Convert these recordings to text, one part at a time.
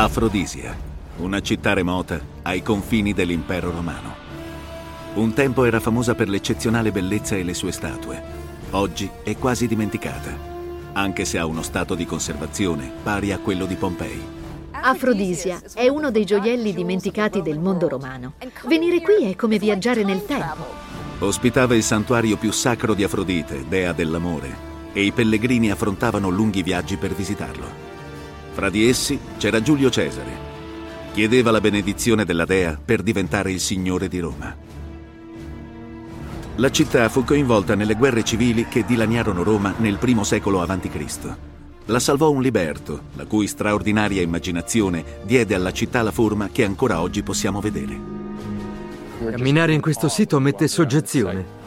Afrodisia, una città remota ai confini dell'impero romano. Un tempo era famosa per l'eccezionale bellezza e le sue statue. Oggi è quasi dimenticata, anche se ha uno stato di conservazione pari a quello di Pompei. Afrodisia è uno dei gioielli dimenticati del mondo romano. Venire qui è come viaggiare nel tempo. Ospitava il santuario più sacro di Afrodite, dea dell'amore, e i pellegrini affrontavano lunghi viaggi per visitarlo. Fra di essi c'era Giulio Cesare. Chiedeva la benedizione della dea per diventare il signore di Roma. La città fu coinvolta nelle guerre civili che dilaniarono Roma nel primo secolo a.C. La salvò un liberto, la cui straordinaria immaginazione diede alla città la forma che ancora oggi possiamo vedere. Camminare in questo sito mette soggezione.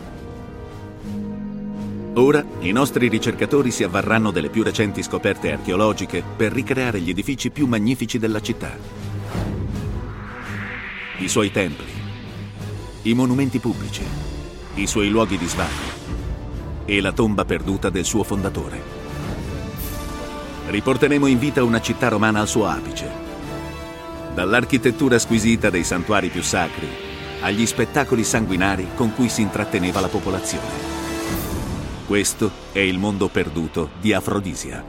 Ora i nostri ricercatori si avvarranno delle più recenti scoperte archeologiche per ricreare gli edifici più magnifici della città. I suoi templi, i monumenti pubblici, i suoi luoghi di svago e la tomba perduta del suo fondatore. Riporteremo in vita una città romana al suo apice. Dall'architettura squisita dei santuari più sacri agli spettacoli sanguinari con cui si intratteneva la popolazione. Questo è il mondo perduto di Afrodisia.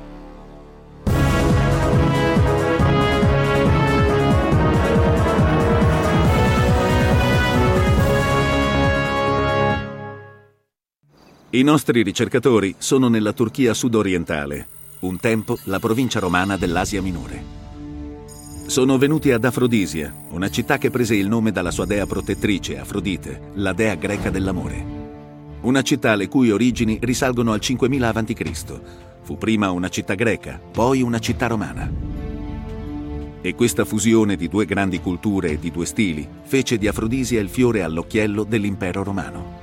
I nostri ricercatori sono nella Turchia sudorientale, un tempo la provincia romana dell'Asia Minore. Sono venuti ad Afrodisia, una città che prese il nome dalla sua dea protettrice, Afrodite, la dea greca dell'amore. Una città le cui origini risalgono al 5000 a.C. Fu prima una città greca, poi una città romana. E questa fusione di due grandi culture e di due stili fece di Afrodisia il fiore all'occhiello dell'impero romano.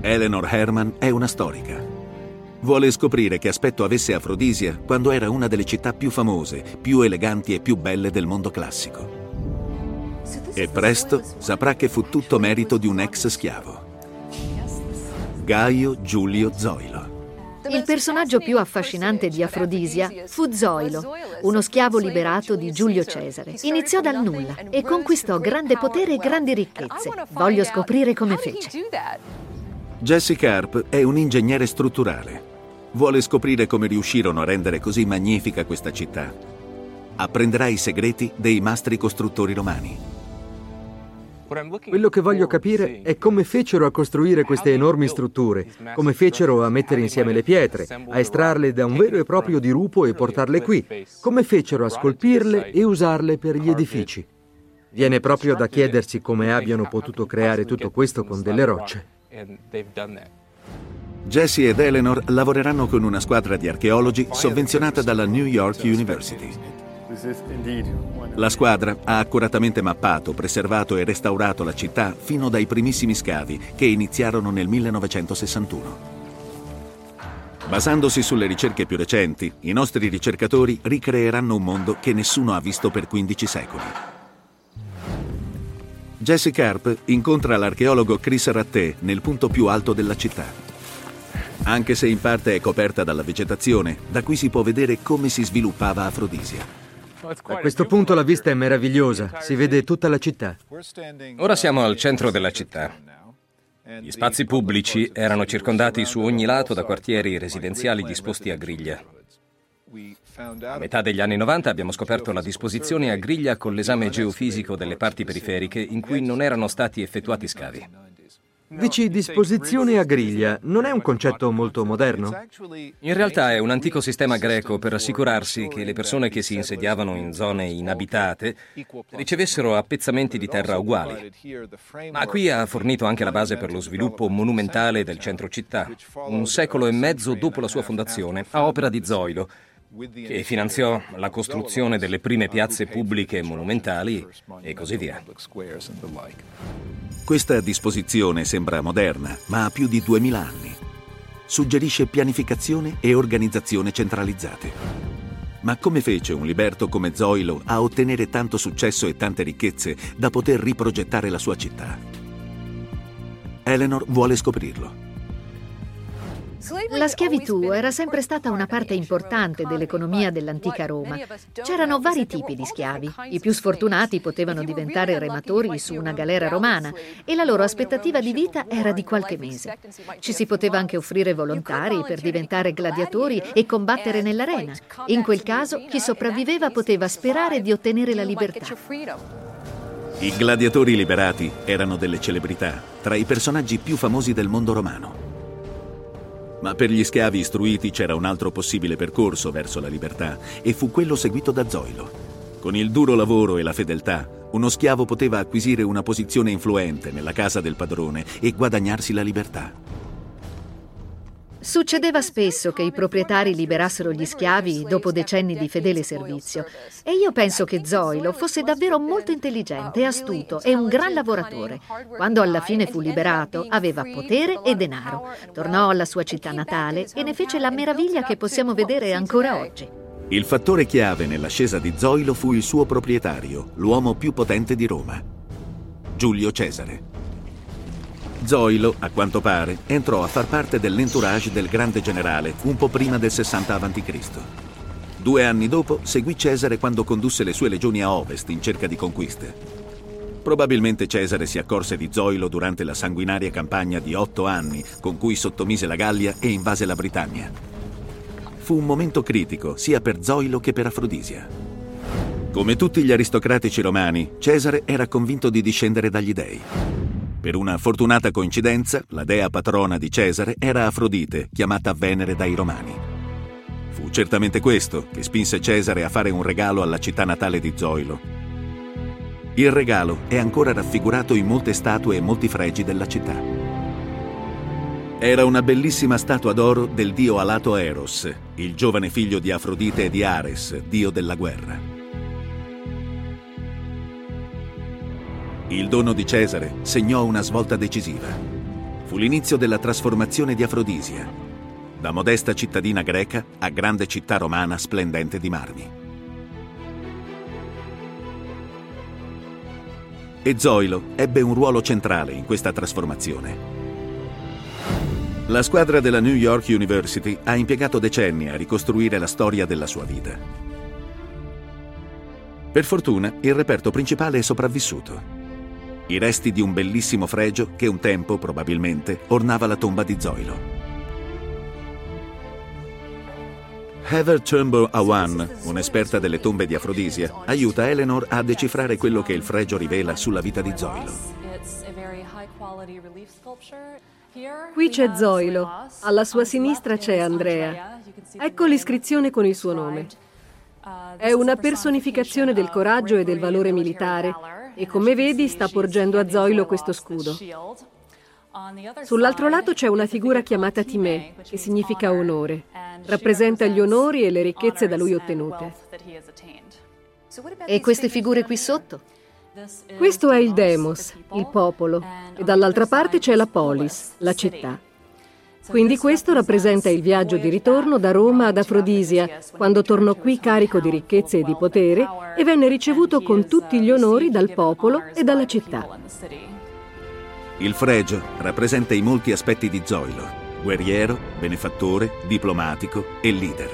Eleanor Herman è una storica. Vuole scoprire che aspetto avesse Afrodisia quando era una delle città più famose, più eleganti e più belle del mondo classico. E presto saprà che fu tutto merito di un ex schiavo. Gaio Giulio Zoilo. Il personaggio più affascinante di Afrodisia fu Zoilo, uno schiavo liberato di Giulio Cesare. Iniziò dal nulla e conquistò grande potere e grandi ricchezze. Voglio scoprire come fece. Jesse Carp è un ingegnere strutturale. Vuole scoprire come riuscirono a rendere così magnifica questa città. Apprenderà i segreti dei mastri costruttori romani. Quello che voglio capire è come fecero a costruire queste enormi strutture, come fecero a mettere insieme le pietre, a estrarle da un vero e proprio dirupo e portarle qui, come fecero a scolpirle e usarle per gli edifici. Viene proprio da chiedersi come abbiano potuto creare tutto questo con delle rocce. Jesse ed Eleanor lavoreranno con una squadra di archeologi sovvenzionata dalla New York University. La squadra ha accuratamente mappato, preservato e restaurato la città fino dai primissimi scavi che iniziarono nel 1961. Basandosi sulle ricerche più recenti, i nostri ricercatori ricreeranno un mondo che nessuno ha visto per 15 secoli. Jesse Carp incontra l'archeologo Chris Ratté nel punto più alto della città. Anche se in parte è coperta dalla vegetazione, da qui si può vedere come si sviluppava Afrodisia. A questo punto la vista è meravigliosa, si vede tutta la città. Ora siamo al centro della città. Gli spazi pubblici erano circondati su ogni lato da quartieri residenziali disposti a griglia. A metà degli anni 90 abbiamo scoperto la disposizione a griglia con l'esame geofisico delle parti periferiche in cui non erano stati effettuati scavi. Dici disposizione a griglia, non è un concetto molto moderno? In realtà è un antico sistema greco per assicurarsi che le persone che si insediavano in zone inabitate ricevessero appezzamenti di terra uguali. Ma qui ha fornito anche la base per lo sviluppo monumentale del centro città, un secolo e mezzo dopo la sua fondazione, a opera di Zoilo, che finanziò la costruzione delle prime piazze pubbliche monumentali e così via. Questa disposizione sembra moderna, ma ha più di 2000 anni. Suggerisce pianificazione e organizzazione centralizzate. Ma come fece un liberto come Zoilo a ottenere tanto successo e tante ricchezze da poter riprogettare la sua città? Eleanor vuole scoprirlo. La schiavitù era sempre stata una parte importante dell'economia dell'antica Roma. C'erano vari tipi di schiavi. I più sfortunati potevano diventare rematori su una galera romana e la loro aspettativa di vita era di qualche mese. Ci si poteva anche offrire volontari per diventare gladiatori e combattere nell'arena. In quel caso chi sopravviveva poteva sperare di ottenere la libertà. I gladiatori liberati erano delle celebrità, tra i personaggi più famosi del mondo romano. Ma per gli schiavi istruiti c'era un altro possibile percorso verso la libertà e fu quello seguito da Zoilo. Con il duro lavoro e la fedeltà, uno schiavo poteva acquisire una posizione influente nella casa del padrone e guadagnarsi la libertà. Succedeva spesso che i proprietari liberassero gli schiavi dopo decenni di fedele servizio e io penso che Zoilo fosse davvero molto intelligente, astuto e un gran lavoratore. Quando alla fine fu liberato aveva potere e denaro, tornò alla sua città natale e ne fece la meraviglia che possiamo vedere ancora oggi. Il fattore chiave nell'ascesa di Zoilo fu il suo proprietario, l'uomo più potente di Roma, Giulio Cesare. Zoilo, a quanto pare, entrò a far parte dell'entourage del grande generale un po' prima del 60 a.C. Due anni dopo seguì Cesare quando condusse le sue legioni a ovest in cerca di conquiste. Probabilmente Cesare si accorse di Zoilo durante la sanguinaria campagna di otto anni con cui sottomise la Gallia e invase la Britannia. Fu un momento critico sia per Zoilo che per Afrodisia. Come tutti gli aristocratici romani, Cesare era convinto di discendere dagli dei. Per una fortunata coincidenza, la dea patrona di Cesare era Afrodite, chiamata Venere dai Romani. Fu certamente questo che spinse Cesare a fare un regalo alla città natale di Zoilo. Il regalo è ancora raffigurato in molte statue e molti fregi della città. Era una bellissima statua d'oro del dio alato Eros, il giovane figlio di Afrodite e di Ares, dio della guerra. Il dono di Cesare segnò una svolta decisiva. Fu l'inizio della trasformazione di Afrodisia, da modesta cittadina greca a grande città romana splendente di marmi. E Zoilo ebbe un ruolo centrale in questa trasformazione. La squadra della New York University ha impiegato decenni a ricostruire la storia della sua vita. Per fortuna, il reperto principale è sopravvissuto i resti di un bellissimo fregio che un tempo, probabilmente, ornava la tomba di Zoilo. Heather Turnbull Awan, un'esperta delle tombe di Afrodisia, aiuta Eleanor a decifrare quello che il fregio rivela sulla vita di Zoilo. Qui c'è Zoilo, alla sua sinistra c'è Andrea. Ecco l'iscrizione con il suo nome. È una personificazione del coraggio e del valore militare e come vedi sta porgendo a Zoilo questo scudo. Sull'altro lato c'è una figura chiamata Timè, che significa onore. Rappresenta gli onori e le ricchezze da lui ottenute. E queste figure qui sotto? Questo è il Demos, il popolo, e dall'altra parte c'è la Polis, la città. Quindi questo rappresenta il viaggio di ritorno da Roma ad Afrodisia, quando tornò qui carico di ricchezze e di potere e venne ricevuto con tutti gli onori dal popolo e dalla città. Il fregio rappresenta i molti aspetti di Zoilo, guerriero, benefattore, diplomatico e leader.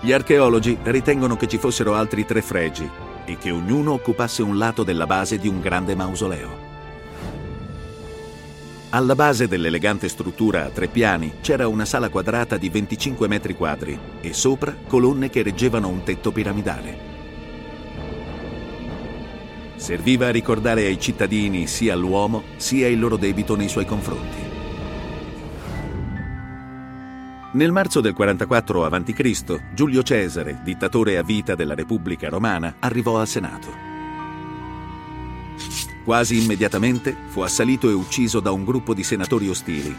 Gli archeologi ritengono che ci fossero altri tre fregi e che ognuno occupasse un lato della base di un grande mausoleo. Alla base dell'elegante struttura a tre piani c'era una sala quadrata di 25 metri quadri e sopra colonne che reggevano un tetto piramidale. Serviva a ricordare ai cittadini sia l'uomo sia il loro debito nei suoi confronti. Nel marzo del 44 a.C., Giulio Cesare, dittatore a vita della Repubblica Romana, arrivò al Senato. Quasi immediatamente fu assalito e ucciso da un gruppo di senatori ostili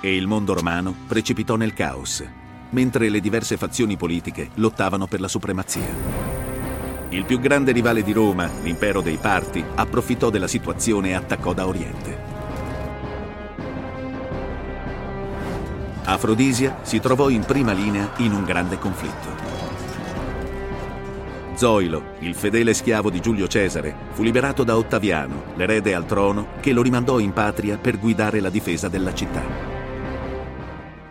e il mondo romano precipitò nel caos, mentre le diverse fazioni politiche lottavano per la supremazia. Il più grande rivale di Roma, l'impero dei Parti, approfittò della situazione e attaccò da Oriente. Afrodisia si trovò in prima linea in un grande conflitto. Zoilo, il fedele schiavo di Giulio Cesare, fu liberato da Ottaviano, l'erede al trono, che lo rimandò in patria per guidare la difesa della città.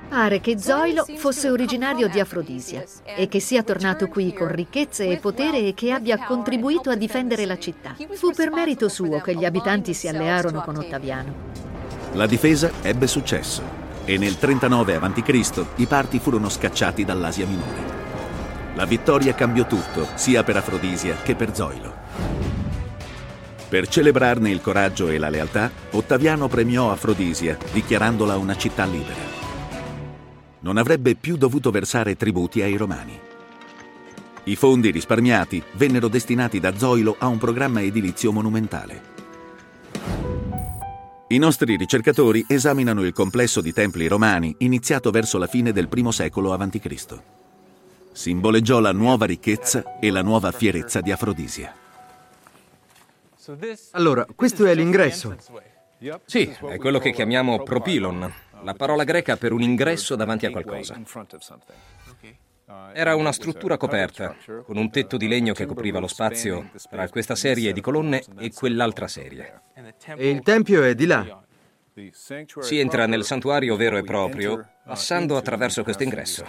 Pare che Zoilo fosse originario di Afrodisia e che sia tornato qui con ricchezze e potere e che abbia contribuito a difendere la città. Fu per merito suo che gli abitanti si allearono con Ottaviano. La difesa ebbe successo e nel 39 a.C. i parti furono scacciati dall'Asia Minore. La vittoria cambiò tutto, sia per Afrodisia che per Zoilo. Per celebrarne il coraggio e la lealtà, Ottaviano premiò Afrodisia, dichiarandola una città libera non avrebbe più dovuto versare tributi ai romani. I fondi risparmiati vennero destinati da Zoilo a un programma edilizio monumentale. I nostri ricercatori esaminano il complesso di templi romani iniziato verso la fine del I secolo a.C. Simboleggiò la nuova ricchezza e la nuova fierezza di Afrodisia. Allora, questo è l'ingresso. Sì, è quello che chiamiamo propilon, la parola greca per un ingresso davanti a qualcosa. Era una struttura coperta, con un tetto di legno che copriva lo spazio tra questa serie di colonne e quell'altra serie. E il tempio è di là. Si entra nel santuario vero e proprio passando attraverso questo ingresso.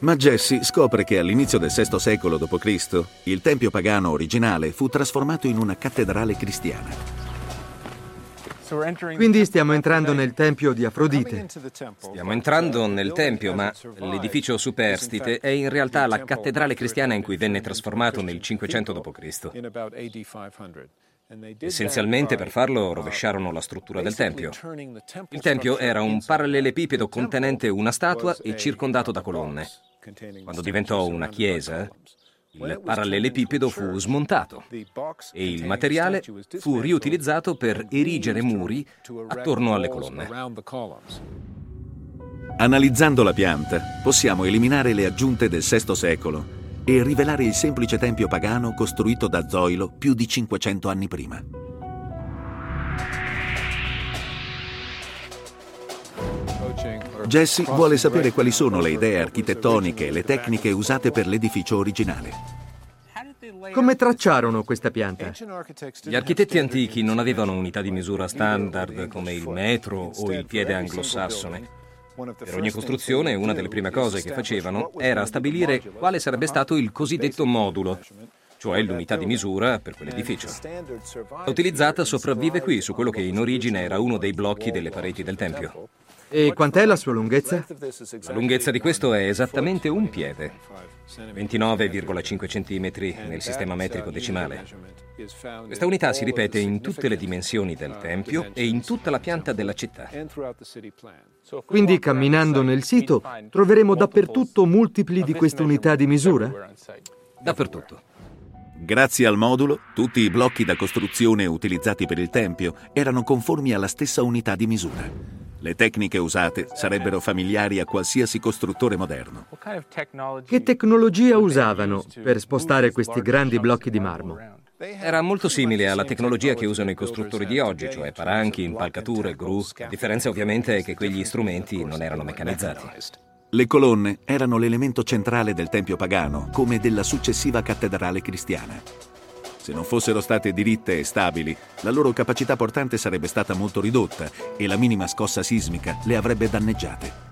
Ma Jesse scopre che all'inizio del VI secolo d.C. il tempio pagano originale fu trasformato in una cattedrale cristiana. Quindi stiamo entrando nel tempio di Afrodite. Stiamo entrando nel tempio, ma l'edificio superstite è in realtà la cattedrale cristiana in cui venne trasformato nel 500 d.C. Essenzialmente per farlo rovesciarono la struttura del Tempio. Il Tempio era un parallelepipedo contenente una statua e circondato da colonne. Quando diventò una chiesa, il parallelepipedo fu smontato e il materiale fu riutilizzato per erigere muri attorno alle colonne. Analizzando la pianta, possiamo eliminare le aggiunte del VI secolo e rivelare il semplice tempio pagano costruito da Zoilo più di 500 anni prima. Jesse vuole sapere quali sono le idee architettoniche e le tecniche usate per l'edificio originale. Come tracciarono questa pianta? Gli architetti antichi non avevano unità di misura standard come il metro o il piede anglosassone. Per ogni costruzione una delle prime cose che facevano era stabilire quale sarebbe stato il cosiddetto modulo, cioè l'unità di misura per quell'edificio. La utilizzata sopravvive qui su quello che in origine era uno dei blocchi delle pareti del tempio. E quant'è la sua lunghezza? La lunghezza di questo è esattamente un piede, 29,5 cm nel sistema metrico decimale. Questa unità si ripete in tutte le dimensioni del tempio e in tutta la pianta della città. Quindi camminando nel sito troveremo dappertutto multipli di queste unità di misura? Dappertutto. Grazie al modulo, tutti i blocchi da costruzione utilizzati per il tempio erano conformi alla stessa unità di misura. Le tecniche usate sarebbero familiari a qualsiasi costruttore moderno. Che tecnologia usavano per spostare questi grandi blocchi di marmo? Era molto simile alla tecnologia che usano i costruttori di oggi, cioè paranchi, impalcature, gru. La differenza ovviamente è che quegli strumenti non erano meccanizzati. Le colonne erano l'elemento centrale del tempio pagano, come della successiva cattedrale cristiana. Se non fossero state diritte e stabili, la loro capacità portante sarebbe stata molto ridotta e la minima scossa sismica le avrebbe danneggiate.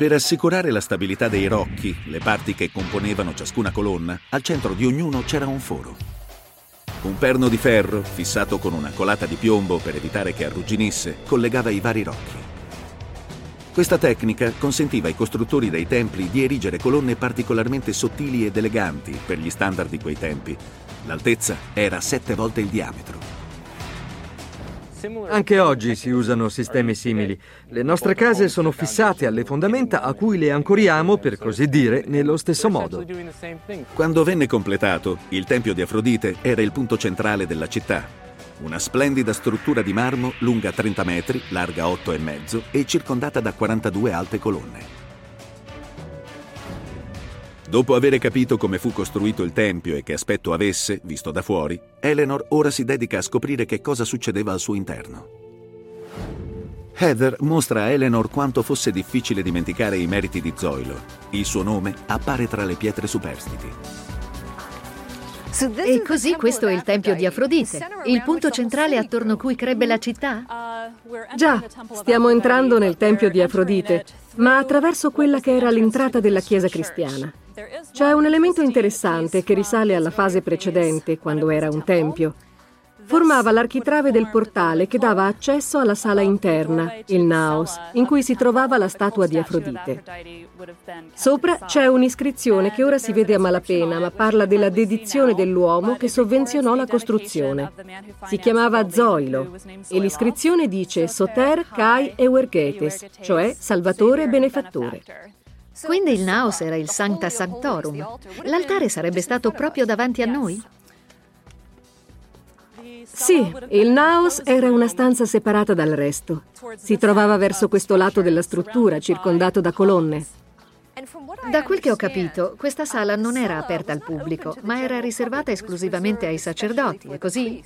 Per assicurare la stabilità dei rocchi, le parti che componevano ciascuna colonna, al centro di ognuno c'era un foro. Un perno di ferro, fissato con una colata di piombo per evitare che arrugginisse, collegava i vari rocchi. Questa tecnica consentiva ai costruttori dei templi di erigere colonne particolarmente sottili ed eleganti per gli standard di quei tempi. L'altezza era sette volte il diametro. Anche oggi si usano sistemi simili. Le nostre case sono fissate alle fondamenta a cui le ancoriamo, per così dire, nello stesso modo. Quando venne completato, il Tempio di Afrodite era il punto centrale della città una splendida struttura di marmo lunga 30 metri, larga 8,5 e circondata da 42 alte colonne. Dopo aver capito come fu costruito il tempio e che aspetto avesse, visto da fuori, Eleanor ora si dedica a scoprire che cosa succedeva al suo interno. Heather mostra a Eleanor quanto fosse difficile dimenticare i meriti di Zoilo. Il suo nome appare tra le pietre superstiti. E così questo è il tempio di Afrodite, il punto centrale attorno a cui crebbe la città? Già, stiamo entrando nel tempio di Afrodite, ma attraverso quella che era l'entrata della chiesa cristiana. C'è un elemento interessante che risale alla fase precedente, quando era un tempio formava l'architrave del portale che dava accesso alla sala interna, il naos, in cui si trovava la statua di Afrodite. Sopra c'è un'iscrizione che ora si vede a malapena, ma parla della dedizione dell'uomo che sovvenzionò la costruzione. Si chiamava Zoilo e l'iscrizione dice Soter Kai Euergetes, cioè Salvatore e Benefattore. Quindi il Naos era il Sancta Sanctorum. L'altare sarebbe stato proprio davanti a noi? Sì, il naos era una stanza separata dal resto. Si trovava verso questo lato della struttura, circondato da colonne. Da quel che ho capito, questa sala non era aperta al pubblico, ma era riservata esclusivamente ai sacerdoti, è così?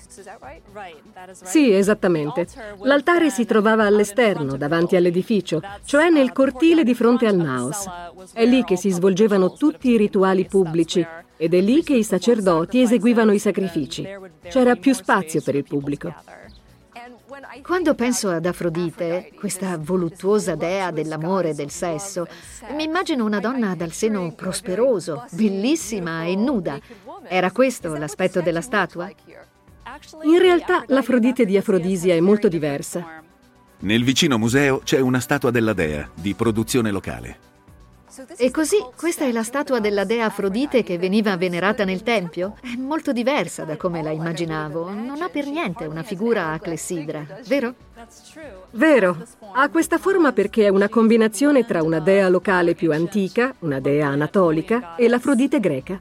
Sì, esattamente. L'altare si trovava all'esterno, davanti all'edificio, cioè nel cortile di fronte al naos. È lì che si svolgevano tutti i rituali pubblici ed è lì che i sacerdoti eseguivano i sacrifici. C'era più spazio per il pubblico. Quando penso ad Afrodite, questa voluttuosa dea dell'amore e del sesso, mi immagino una donna dal seno prosperoso, bellissima e nuda. Era questo l'aspetto della statua? In realtà l'Afrodite di Afrodisia è molto diversa. Nel vicino museo c'è una statua della dea, di produzione locale. E così questa è la statua della dea Afrodite che veniva venerata nel tempio? È molto diversa da come la immaginavo. Non ha per niente una figura a clessidra, vero? Vero. Ha questa forma perché è una combinazione tra una dea locale più antica, una dea anatolica, e l'Afrodite greca.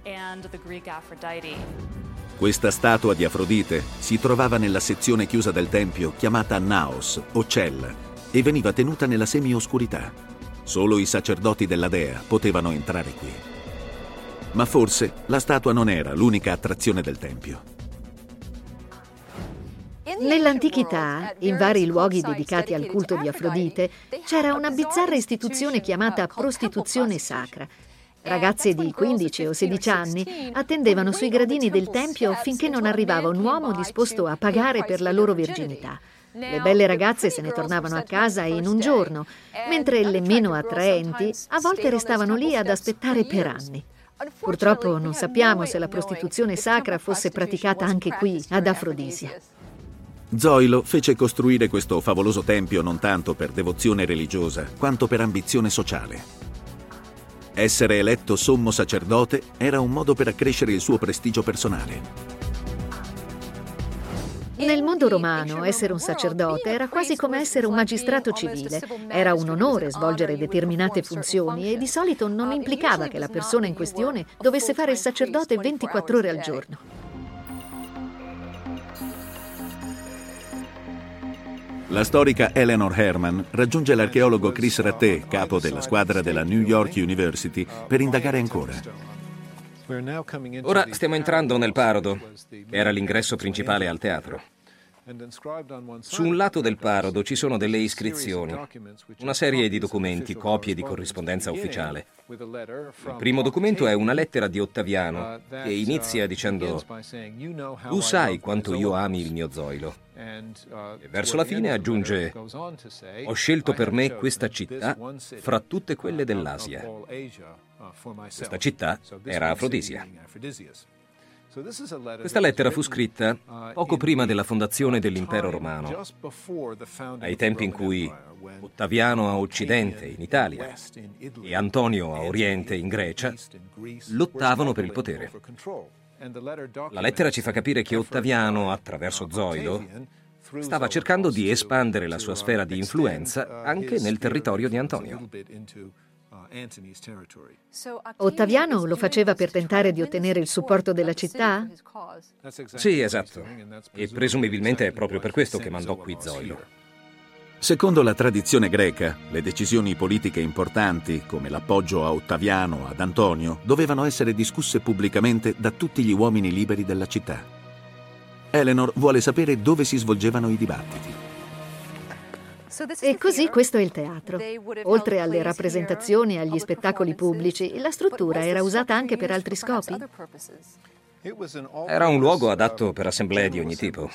Questa statua di Afrodite si trovava nella sezione chiusa del tempio chiamata Naos o cella e veniva tenuta nella semioscurità. Solo i sacerdoti della dea potevano entrare qui. Ma forse la statua non era l'unica attrazione del tempio. Nell'antichità, in vari luoghi dedicati al culto di Afrodite, c'era una bizzarra istituzione chiamata prostituzione sacra. Ragazze di 15 o 16 anni attendevano sui gradini del tempio finché non arrivava un uomo disposto a pagare per la loro virginità. Le belle ragazze se ne tornavano a casa in un giorno, mentre le meno attraenti a volte restavano lì ad aspettare per anni. Purtroppo non sappiamo se la prostituzione sacra fosse praticata anche qui, ad Afrodisia. Zoilo fece costruire questo favoloso tempio non tanto per devozione religiosa, quanto per ambizione sociale. Essere eletto sommo sacerdote era un modo per accrescere il suo prestigio personale. Nel mondo romano essere un sacerdote era quasi come essere un magistrato civile. Era un onore svolgere determinate funzioni e di solito non implicava che la persona in questione dovesse fare il sacerdote 24 ore al giorno. La storica Eleanor Herman raggiunge l'archeologo Chris Ratté, capo della squadra della New York University, per indagare ancora. Ora stiamo entrando nel parodo, era l'ingresso principale al teatro. Su un lato del parodo ci sono delle iscrizioni, una serie di documenti, copie di corrispondenza ufficiale. Il primo documento è una lettera di Ottaviano che inizia dicendo Tu sai quanto io ami il mio zoilo. E verso la fine aggiunge Ho scelto per me questa città fra tutte quelle dell'Asia. Questa città era Afrodisia. Questa lettera fu scritta poco prima della fondazione dell'impero romano, ai tempi in cui Ottaviano a Occidente, in Italia, e Antonio a Oriente, in Grecia, lottavano per il potere. La lettera ci fa capire che Ottaviano, attraverso Zoilo, stava cercando di espandere la sua sfera di influenza anche nel territorio di Antonio. Ottaviano lo faceva per tentare di ottenere il supporto della città? Sì, esatto. E presumibilmente è proprio per questo che mandò qui Zoilo. Secondo la tradizione greca, le decisioni politiche importanti, come l'appoggio a Ottaviano, ad Antonio, dovevano essere discusse pubblicamente da tutti gli uomini liberi della città. Eleanor vuole sapere dove si svolgevano i dibattiti. E così questo è il teatro. Oltre alle rappresentazioni e agli spettacoli pubblici, la struttura era usata anche per altri scopi? Era un luogo adatto per assemblee di ogni tipo.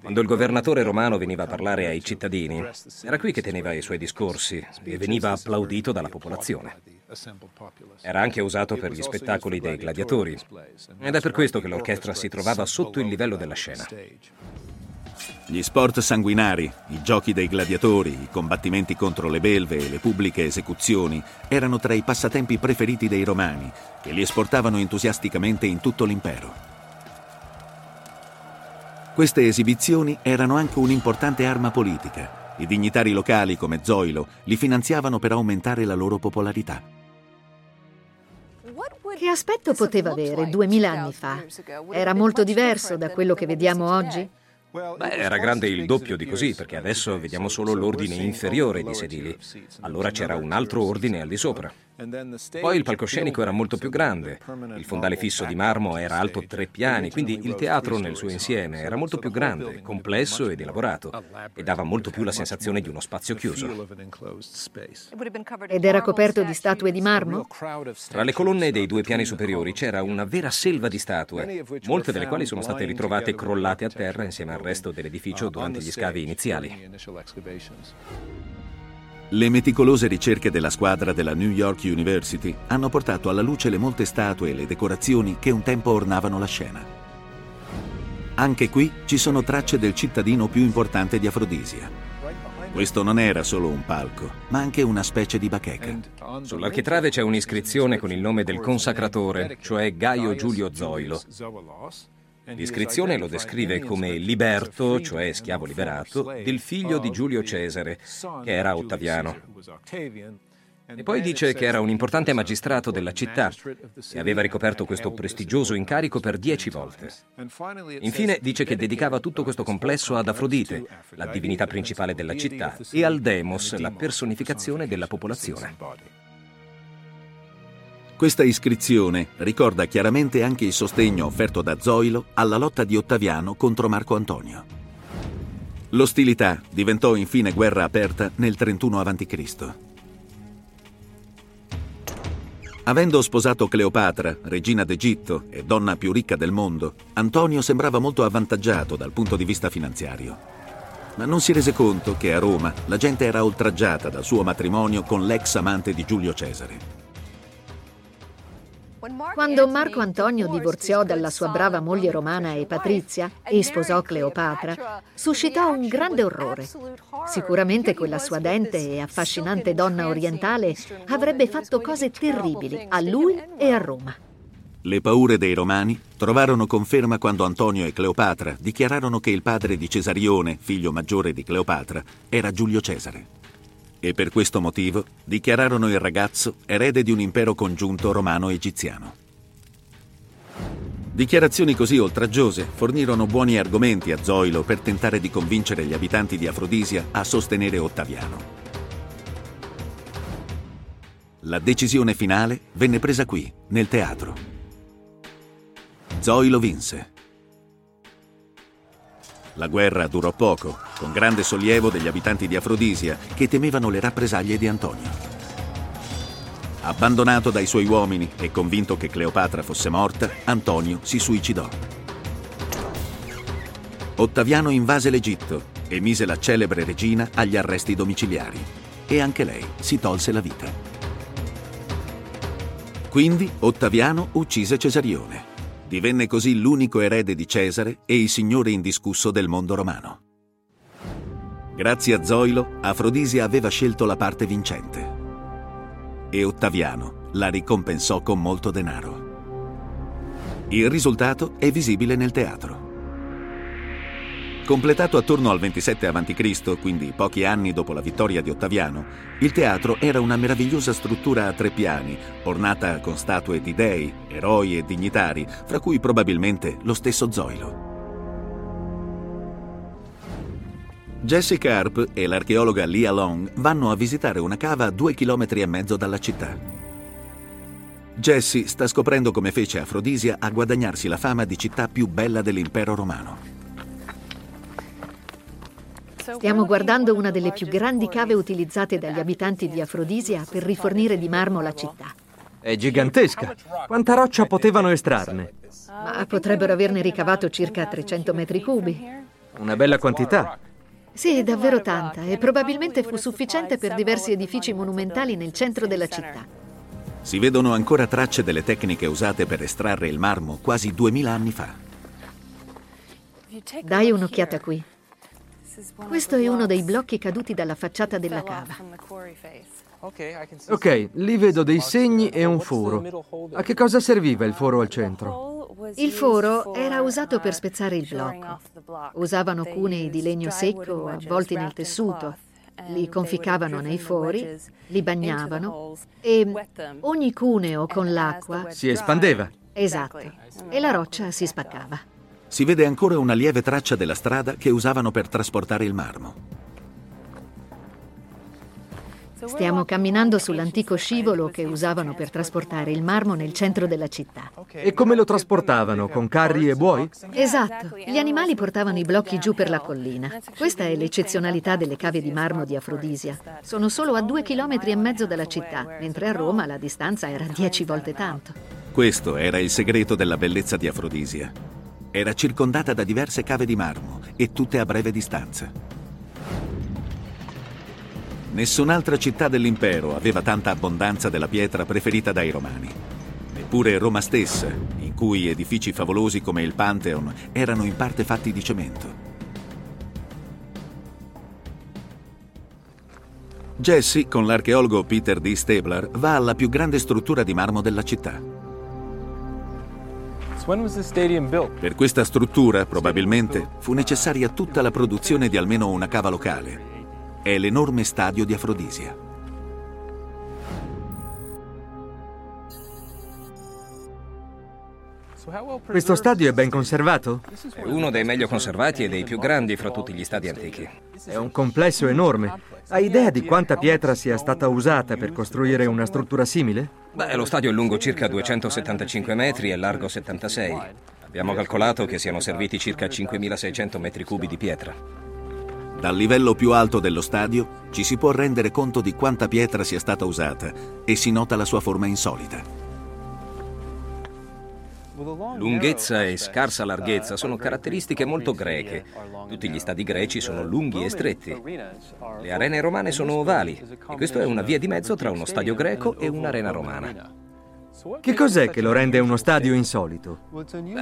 Quando il governatore romano veniva a parlare ai cittadini, era qui che teneva i suoi discorsi e veniva applaudito dalla popolazione. Era anche usato per gli spettacoli dei gladiatori ed è per questo che l'orchestra si trovava sotto il livello della scena. Gli sport sanguinari, i giochi dei gladiatori, i combattimenti contro le belve e le pubbliche esecuzioni erano tra i passatempi preferiti dei romani, che li esportavano entusiasticamente in tutto l'impero. Queste esibizioni erano anche un'importante arma politica. I dignitari locali come Zoilo li finanziavano per aumentare la loro popolarità. Che aspetto poteva avere duemila anni fa? Era molto diverso da quello che vediamo oggi? Beh, era grande il doppio di così, perché adesso vediamo solo l'ordine inferiore di sedili. Allora c'era un altro ordine al di sopra. Poi il palcoscenico era molto più grande, il fondale fisso di marmo era alto tre piani, quindi il teatro nel suo insieme era molto più grande, complesso ed elaborato e dava molto più la sensazione di uno spazio chiuso. Ed era coperto di statue di marmo? Tra le colonne dei due piani superiori c'era una vera selva di statue, molte delle quali sono state ritrovate crollate a terra insieme al resto dell'edificio durante gli scavi iniziali. Le meticolose ricerche della squadra della New York University hanno portato alla luce le molte statue e le decorazioni che un tempo ornavano la scena. Anche qui ci sono tracce del cittadino più importante di Afrodisia. Questo non era solo un palco, ma anche una specie di bacheca. Sull'architrave c'è un'iscrizione con il nome del consacratore, cioè Gaio Giulio Zoilo. L'iscrizione lo descrive come liberto, cioè schiavo liberato, del figlio di Giulio Cesare, che era Ottaviano. E poi dice che era un importante magistrato della città e aveva ricoperto questo prestigioso incarico per dieci volte. Infine dice che dedicava tutto questo complesso ad Afrodite, la divinità principale della città, e al Demos, la personificazione della popolazione. Questa iscrizione ricorda chiaramente anche il sostegno offerto da Zoilo alla lotta di Ottaviano contro Marco Antonio. L'ostilità diventò infine guerra aperta nel 31 a.C. Avendo sposato Cleopatra, regina d'Egitto e donna più ricca del mondo, Antonio sembrava molto avvantaggiato dal punto di vista finanziario. Ma non si rese conto che a Roma la gente era oltraggiata dal suo matrimonio con l'ex amante di Giulio Cesare. Quando Marco Antonio divorziò dalla sua brava moglie romana e Patrizia e sposò Cleopatra, suscitò un grande orrore. Sicuramente quella suadente e affascinante donna orientale avrebbe fatto cose terribili a lui e a Roma. Le paure dei romani trovarono conferma quando Antonio e Cleopatra dichiararono che il padre di Cesarione, figlio maggiore di Cleopatra, era Giulio Cesare e per questo motivo dichiararono il ragazzo erede di un impero congiunto romano-egiziano. Dichiarazioni così oltraggiose fornirono buoni argomenti a Zoilo per tentare di convincere gli abitanti di Afrodisia a sostenere Ottaviano. La decisione finale venne presa qui, nel teatro. Zoilo vinse la guerra durò poco, con grande sollievo degli abitanti di Afrodisia che temevano le rappresaglie di Antonio. Abbandonato dai suoi uomini e convinto che Cleopatra fosse morta, Antonio si suicidò. Ottaviano invase l'Egitto e mise la celebre regina agli arresti domiciliari e anche lei si tolse la vita. Quindi Ottaviano uccise Cesarione. Divenne così l'unico erede di Cesare e il signore indiscusso del mondo romano. Grazie a Zoilo, Afrodisia aveva scelto la parte vincente. E Ottaviano la ricompensò con molto denaro. Il risultato è visibile nel teatro. Completato attorno al 27 a.C., quindi pochi anni dopo la vittoria di Ottaviano, il teatro era una meravigliosa struttura a tre piani, ornata con statue di dei, eroi e dignitari, fra cui probabilmente lo stesso Zoilo. Jessica Harp e l'archeologa Lia Long vanno a visitare una cava a due chilometri e mezzo dalla città. Jessie sta scoprendo come fece Afrodisia a guadagnarsi la fama di città più bella dell'impero romano. Stiamo guardando una delle più grandi cave utilizzate dagli abitanti di Afrodisia per rifornire di marmo la città. È gigantesca. Quanta roccia potevano estrarne? Ma potrebbero averne ricavato circa 300 metri cubi. Una bella quantità. Sì, davvero tanta, e probabilmente fu sufficiente per diversi edifici monumentali nel centro della città. Si vedono ancora tracce delle tecniche usate per estrarre il marmo quasi 2000 anni fa. Dai un'occhiata qui. Questo è uno dei blocchi caduti dalla facciata della cava. Ok, lì vedo dei segni e un foro. A che cosa serviva il foro al centro? Il foro era usato per spezzare il blocco. Usavano cunei di legno secco avvolti nel tessuto, li conficcavano nei fori, li bagnavano e ogni cuneo con l'acqua si espandeva. Esatto, e la roccia si spaccava. Si vede ancora una lieve traccia della strada che usavano per trasportare il marmo. Stiamo camminando sull'antico scivolo che usavano per trasportare il marmo nel centro della città. E come lo trasportavano? Con carri e buoi? Esatto. Gli animali portavano i blocchi giù per la collina. Questa è l'eccezionalità delle cave di marmo di Afrodisia. Sono solo a due chilometri e mezzo dalla città, mentre a Roma la distanza era dieci volte tanto. Questo era il segreto della bellezza di Afrodisia. Era circondata da diverse cave di marmo e tutte a breve distanza. Nessun'altra città dell'impero aveva tanta abbondanza della pietra preferita dai romani. Neppure Roma stessa, in cui edifici favolosi come il Pantheon erano in parte fatti di cemento. Jesse, con l'archeologo Peter D. Stabler, va alla più grande struttura di marmo della città. Per questa struttura, probabilmente, fu necessaria tutta la produzione di almeno una cava locale, è l'enorme stadio di Afrodisia. Questo stadio è ben conservato? È uno dei meglio conservati e dei più grandi fra tutti gli stadi antichi. È un complesso enorme. Hai idea di quanta pietra sia stata usata per costruire una struttura simile? Beh, lo stadio è lungo circa 275 metri e largo 76. Abbiamo calcolato che siano serviti circa 5.600 metri cubi di pietra. Dal livello più alto dello stadio ci si può rendere conto di quanta pietra sia stata usata e si nota la sua forma insolita. Lunghezza e scarsa larghezza sono caratteristiche molto greche. Tutti gli stadi greci sono lunghi e stretti. Le arene romane sono ovali e questo è una via di mezzo tra uno stadio greco e un'arena romana. Che cos'è che lo rende uno stadio insolito?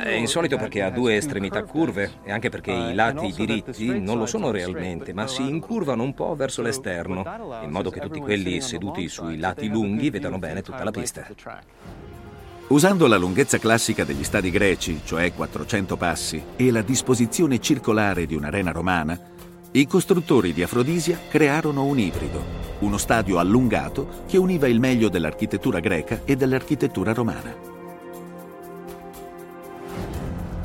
È insolito perché ha due estremità curve e anche perché i lati diritti non lo sono realmente, ma si incurvano un po' verso l'esterno, in modo che tutti quelli seduti sui lati lunghi vedano bene tutta la pista. Usando la lunghezza classica degli stadi greci, cioè 400 passi, e la disposizione circolare di un'arena romana, i costruttori di Afrodisia crearono un ibrido, uno stadio allungato che univa il meglio dell'architettura greca e dell'architettura romana.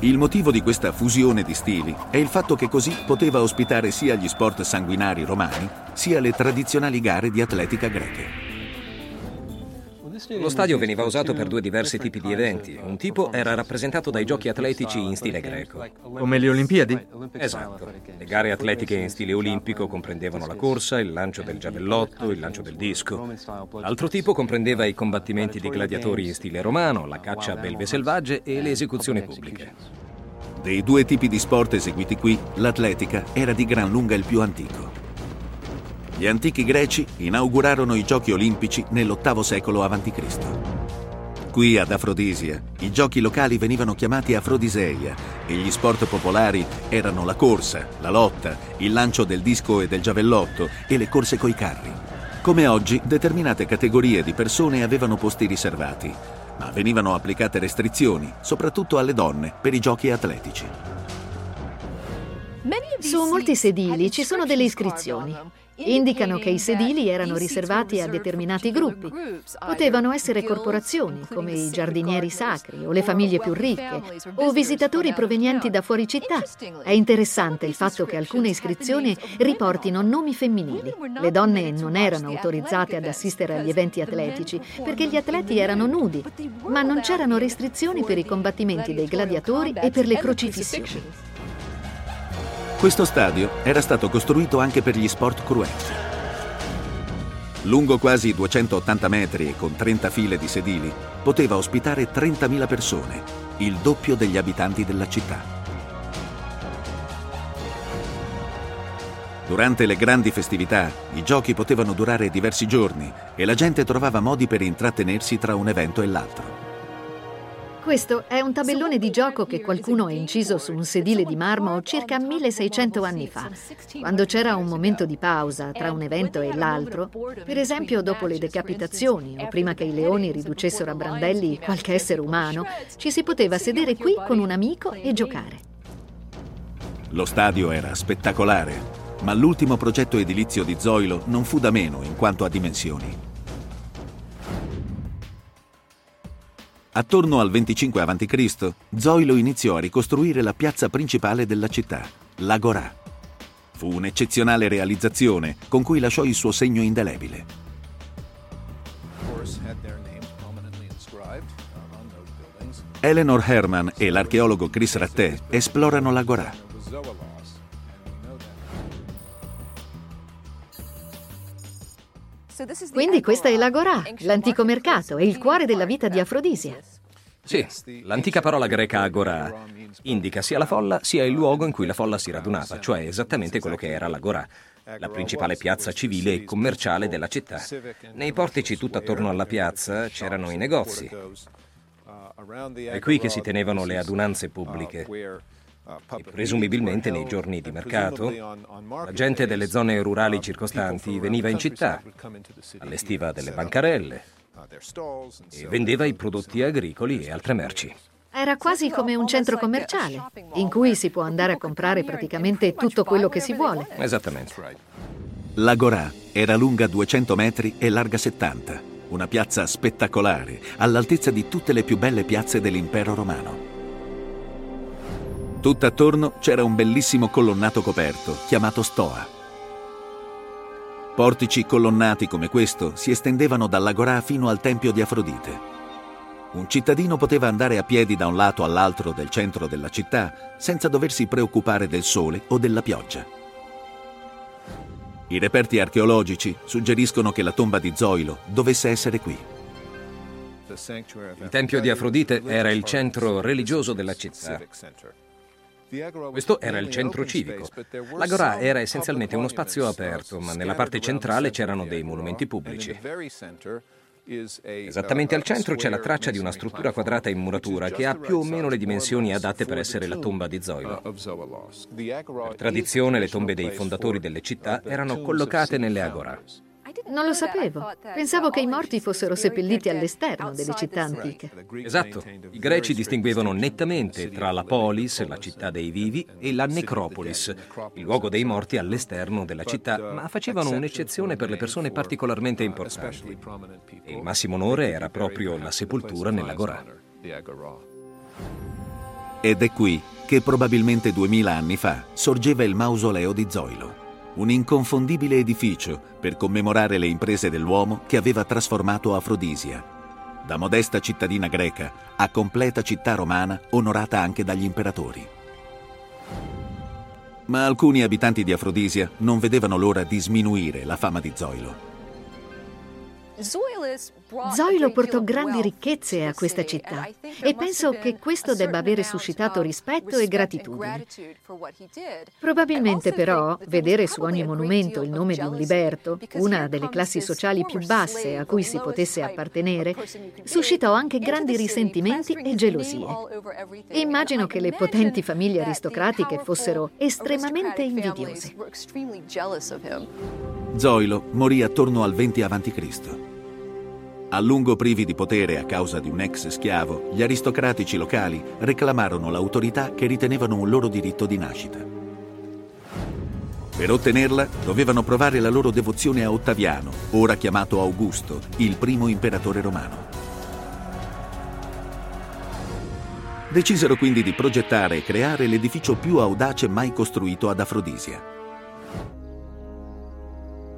Il motivo di questa fusione di stili è il fatto che così poteva ospitare sia gli sport sanguinari romani, sia le tradizionali gare di atletica greche. Lo stadio veniva usato per due diversi tipi di eventi. Un tipo era rappresentato dai giochi atletici in stile greco. Come le Olimpiadi? Esatto. Le gare atletiche in stile olimpico comprendevano la corsa, il lancio del giavellotto, il lancio del disco. L'altro tipo comprendeva i combattimenti di gladiatori in stile romano, la caccia a belve selvagge e le esecuzioni pubbliche. Dei due tipi di sport eseguiti qui, l'atletica era di gran lunga il più antico. Gli antichi greci inaugurarono i giochi olimpici nell'VIII secolo a.C. Qui ad Afrodisia i giochi locali venivano chiamati Afrodiseia e gli sport popolari erano la corsa, la lotta, il lancio del disco e del giavellotto e le corse coi carri. Come oggi, determinate categorie di persone avevano posti riservati, ma venivano applicate restrizioni, soprattutto alle donne, per i giochi atletici. Su molti sedili ci sono delle iscrizioni indicano che i sedili erano riservati a determinati gruppi. Potevano essere corporazioni, come i giardinieri sacri o le famiglie più ricche, o visitatori provenienti da fuori città. È interessante il fatto che alcune iscrizioni riportino nomi femminili. Le donne non erano autorizzate ad assistere agli eventi atletici perché gli atleti erano nudi, ma non c'erano restrizioni per i combattimenti dei gladiatori e per le crocifissioni. Questo stadio era stato costruito anche per gli sport cruenti. Lungo quasi 280 metri e con 30 file di sedili, poteva ospitare 30.000 persone, il doppio degli abitanti della città. Durante le grandi festività, i giochi potevano durare diversi giorni e la gente trovava modi per intrattenersi tra un evento e l'altro. Questo è un tabellone di gioco che qualcuno ha inciso su un sedile di marmo circa 1600 anni fa, quando c'era un momento di pausa tra un evento e l'altro, per esempio dopo le decapitazioni o prima che i leoni riducessero a brandelli qualche essere umano, ci si poteva sedere qui con un amico e giocare. Lo stadio era spettacolare ma l'ultimo progetto edilizio di Zoilo non fu da meno in quanto a dimensioni. Attorno al 25 a.C., Zoilo iniziò a ricostruire la piazza principale della città, l'Agorà. Fu un'eccezionale realizzazione con cui lasciò il suo segno indelebile. Eleanor Herman e l'archeologo Chris Ratté esplorano l'Agorà. Quindi questa è l'Agorà, l'antico mercato, è il cuore della vita di Afrodisia. Sì, l'antica parola greca agorà indica sia la folla sia il luogo in cui la folla si radunava, cioè esattamente quello che era l'agorà, la principale piazza civile e commerciale della città. Nei portici tutto attorno alla piazza c'erano i negozi. È qui che si tenevano le adunanze pubbliche. E presumibilmente nei giorni di mercato, la gente delle zone rurali circostanti veniva in città, allestiva delle bancarelle e vendeva i prodotti agricoli e altre merci. Era quasi come un centro commerciale, in cui si può andare a comprare praticamente tutto quello che si vuole. Esattamente. L'Agorà era lunga 200 metri e larga 70, una piazza spettacolare, all'altezza di tutte le più belle piazze dell'impero romano. Tutt'attorno c'era un bellissimo colonnato coperto, chiamato Stoa. Portici colonnati come questo si estendevano dall'Agorà fino al tempio di Afrodite. Un cittadino poteva andare a piedi da un lato all'altro del centro della città senza doversi preoccupare del sole o della pioggia. I reperti archeologici suggeriscono che la tomba di Zoilo dovesse essere qui. Il tempio di Afrodite era il centro religioso della città. Questo era il centro civico. L'Agorà era essenzialmente uno spazio aperto, ma nella parte centrale c'erano dei monumenti pubblici. Esattamente al centro c'è la traccia di una struttura quadrata in muratura che ha più o meno le dimensioni adatte per essere la tomba di Zoilo. Per tradizione le tombe dei fondatori delle città erano collocate nelle agorà. Non lo sapevo. Pensavo che i morti fossero seppelliti all'esterno delle città antiche. Esatto. I greci distinguevano nettamente tra la polis, la città dei vivi, e la necropolis, il luogo dei morti all'esterno della città, ma facevano un'eccezione per le persone particolarmente importanti. E il massimo onore era proprio la sepoltura nell'agorà. Ed è qui che probabilmente duemila anni fa sorgeva il mausoleo di Zoilo un inconfondibile edificio per commemorare le imprese dell'uomo che aveva trasformato Afrodisia, da modesta cittadina greca a completa città romana onorata anche dagli imperatori. Ma alcuni abitanti di Afrodisia non vedevano l'ora di sminuire la fama di Zoilo. Zoilo portò grandi ricchezze a questa città e penso che questo debba avere suscitato rispetto e gratitudine. Probabilmente però vedere su ogni monumento il nome di un liberto, una delle classi sociali più basse a cui si potesse appartenere, suscitò anche grandi risentimenti e gelosie. Immagino che le potenti famiglie aristocratiche fossero estremamente invidiose. Zoilo morì attorno al 20 a.C. A lungo privi di potere a causa di un ex schiavo, gli aristocratici locali reclamarono l'autorità che ritenevano un loro diritto di nascita. Per ottenerla dovevano provare la loro devozione a Ottaviano, ora chiamato Augusto, il primo imperatore romano. Decisero quindi di progettare e creare l'edificio più audace mai costruito ad Afrodisia.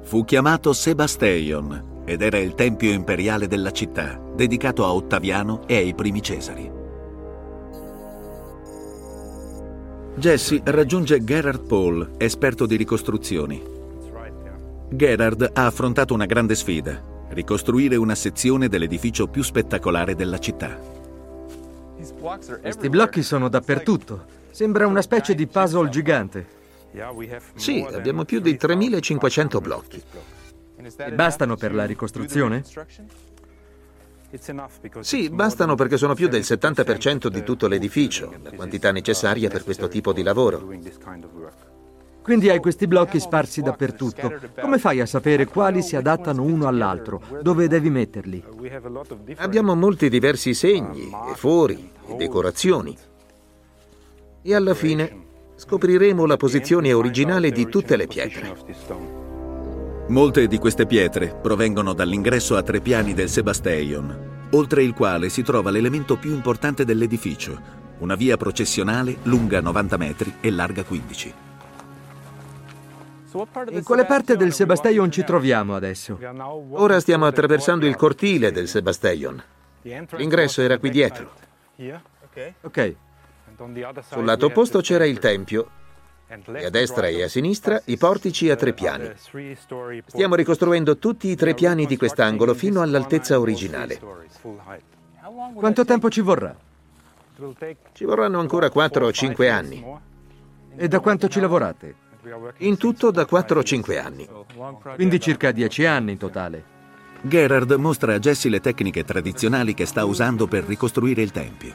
Fu chiamato Sebasteion ed era il tempio imperiale della città, dedicato a Ottaviano e ai primi Cesari. Jesse raggiunge Gerard Paul, esperto di ricostruzioni. Gerard ha affrontato una grande sfida, ricostruire una sezione dell'edificio più spettacolare della città. Questi blocchi sono dappertutto. Sembra una specie di puzzle gigante. Sì, abbiamo più di 3500 blocchi. E bastano per la ricostruzione? Sì, bastano perché sono più del 70% di tutto l'edificio, la quantità necessaria per questo tipo di lavoro. Quindi hai questi blocchi sparsi dappertutto. Come fai a sapere quali si adattano uno all'altro? Dove devi metterli? Abbiamo molti diversi segni, e fori, e decorazioni. E alla fine scopriremo la posizione originale di tutte le pietre. Molte di queste pietre provengono dall'ingresso a tre piani del Sebasteion, oltre il quale si trova l'elemento più importante dell'edificio, una via processionale lunga 90 metri e larga 15. In quale parte del Sebasteion ci troviamo adesso? Ora stiamo attraversando il cortile del Sebasteion. L'ingresso era qui dietro. Ok. Sul lato opposto c'era il tempio e a destra e a sinistra i portici a tre piani. Stiamo ricostruendo tutti i tre piani di quest'angolo fino all'altezza originale. Quanto tempo ci vorrà? Ci vorranno ancora 4 o 5 anni. E da quanto ci lavorate? In tutto da 4 o 5 anni. Quindi circa 10 anni in totale. Gerard mostra a Jesse le tecniche tradizionali che sta usando per ricostruire il tempio.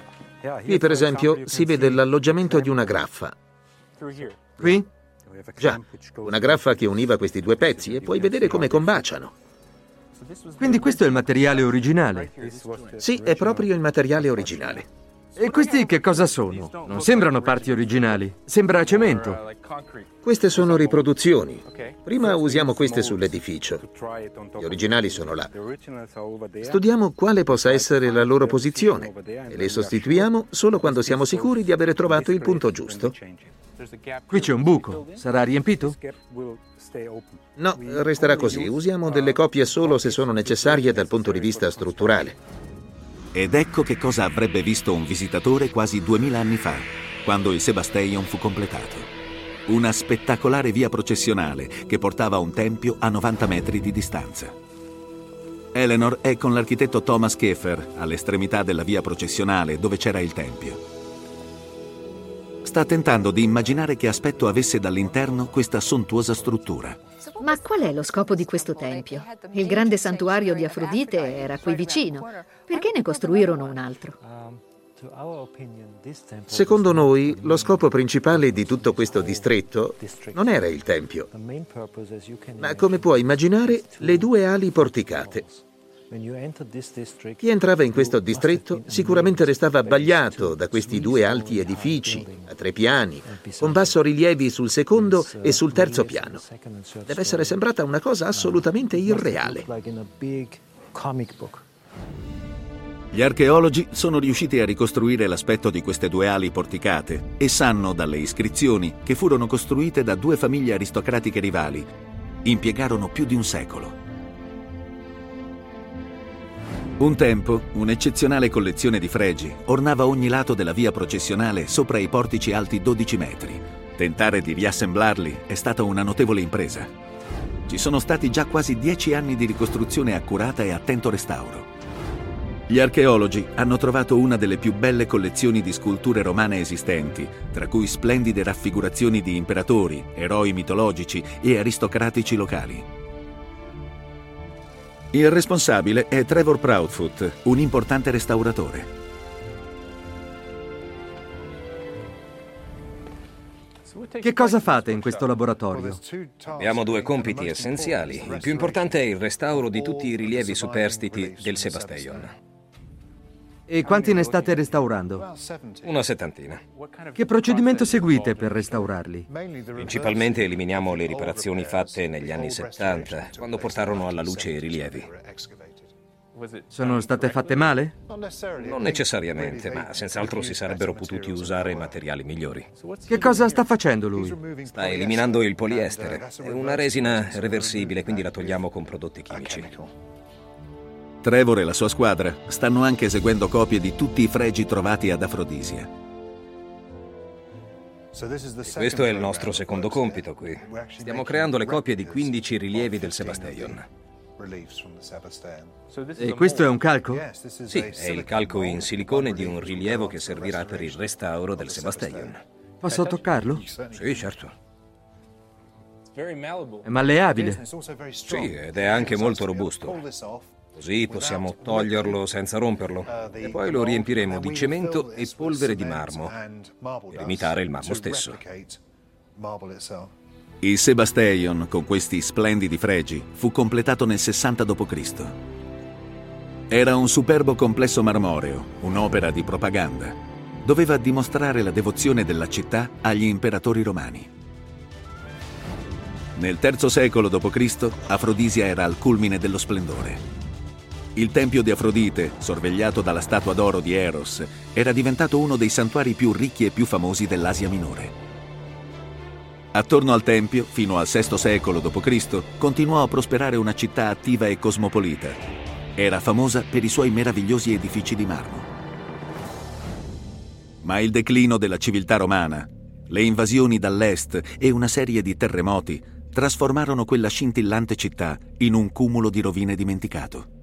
Qui, per esempio, si vede l'alloggiamento di una graffa. Qui? Già, una graffa che univa questi due pezzi e puoi vedere come combaciano. Quindi questo è il materiale originale? Sì, è proprio il materiale originale. E questi che cosa sono? Non sembrano parti originali, sembra cemento. Queste sono riproduzioni. Prima usiamo queste sull'edificio. Gli originali sono là. Studiamo quale possa essere la loro posizione e le sostituiamo solo quando siamo sicuri di avere trovato il punto giusto. Qui c'è un buco. Sarà riempito? No, resterà così. Usiamo delle copie solo se sono necessarie dal punto di vista strutturale. Ed ecco che cosa avrebbe visto un visitatore quasi duemila anni fa, quando il Sebasteion fu completato. Una spettacolare via processionale che portava a un tempio a 90 metri di distanza. Eleanor è con l'architetto Thomas Keffer all'estremità della via processionale dove c'era il tempio. Sta tentando di immaginare che aspetto avesse dall'interno questa sontuosa struttura. Ma qual è lo scopo di questo tempio? Il grande santuario di Afrodite era qui vicino. Perché ne costruirono un altro? Secondo noi, lo scopo principale di tutto questo distretto non era il tempio, ma come puoi immaginare, le due ali porticate. Chi entrava in questo distretto sicuramente restava abbagliato da questi due alti edifici a tre piani, con bassorilievi sul secondo e sul terzo piano. Deve essere sembrata una cosa assolutamente irreale. Gli archeologi sono riusciti a ricostruire l'aspetto di queste due ali porticate e sanno dalle iscrizioni che furono costruite da due famiglie aristocratiche rivali. Impiegarono più di un secolo. Un tempo, un'eccezionale collezione di fregi ornava ogni lato della via processionale sopra i portici alti 12 metri. Tentare di riassemblarli è stata una notevole impresa. Ci sono stati già quasi dieci anni di ricostruzione accurata e attento restauro. Gli archeologi hanno trovato una delle più belle collezioni di sculture romane esistenti, tra cui splendide raffigurazioni di imperatori, eroi mitologici e aristocratici locali. Il responsabile è Trevor Proudfoot, un importante restauratore. Che cosa fate in questo laboratorio? Abbiamo due compiti essenziali. Il più importante è il restauro di tutti i rilievi superstiti del Sebasteion. E quanti ne state restaurando? Una settantina. Che procedimento seguite per restaurarli? Principalmente eliminiamo le riparazioni fatte negli anni 70, quando portarono alla luce i rilievi. Sono state fatte male? Non necessariamente, ma senz'altro si sarebbero potuti usare materiali migliori. Che cosa sta facendo lui? Sta eliminando il poliestere. È una resina reversibile, quindi la togliamo con prodotti chimici. Trevor e la sua squadra stanno anche eseguendo copie di tutti i fregi trovati ad Afrodisia. questo è il nostro secondo compito qui. Stiamo creando le copie di 15 rilievi del Sebasteion. E questo è un calco? Sì, è il calco in silicone di un rilievo che servirà per il restauro del Sebasteion. Posso toccarlo? Sì, certo. È malleabile. Sì, ed è anche molto robusto. Così possiamo toglierlo senza romperlo e poi lo riempiremo di cemento e polvere di marmo per imitare il marmo stesso. Il Sebasteion, con questi splendidi fregi, fu completato nel 60 d.C. Era un superbo complesso marmoreo, un'opera di propaganda. Doveva dimostrare la devozione della città agli imperatori romani. Nel III secolo d.C. Afrodisia era al culmine dello splendore. Il tempio di Afrodite, sorvegliato dalla statua d'oro di Eros, era diventato uno dei santuari più ricchi e più famosi dell'Asia minore. Attorno al tempio, fino al VI secolo d.C., continuò a prosperare una città attiva e cosmopolita. Era famosa per i suoi meravigliosi edifici di marmo. Ma il declino della civiltà romana, le invasioni dall'est e una serie di terremoti trasformarono quella scintillante città in un cumulo di rovine dimenticato.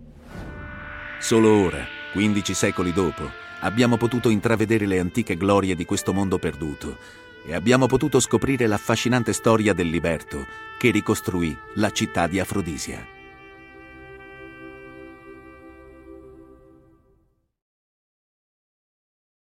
Solo ora, 15 secoli dopo, abbiamo potuto intravedere le antiche glorie di questo mondo perduto e abbiamo potuto scoprire l'affascinante storia del liberto che ricostruì la città di Afrodisia.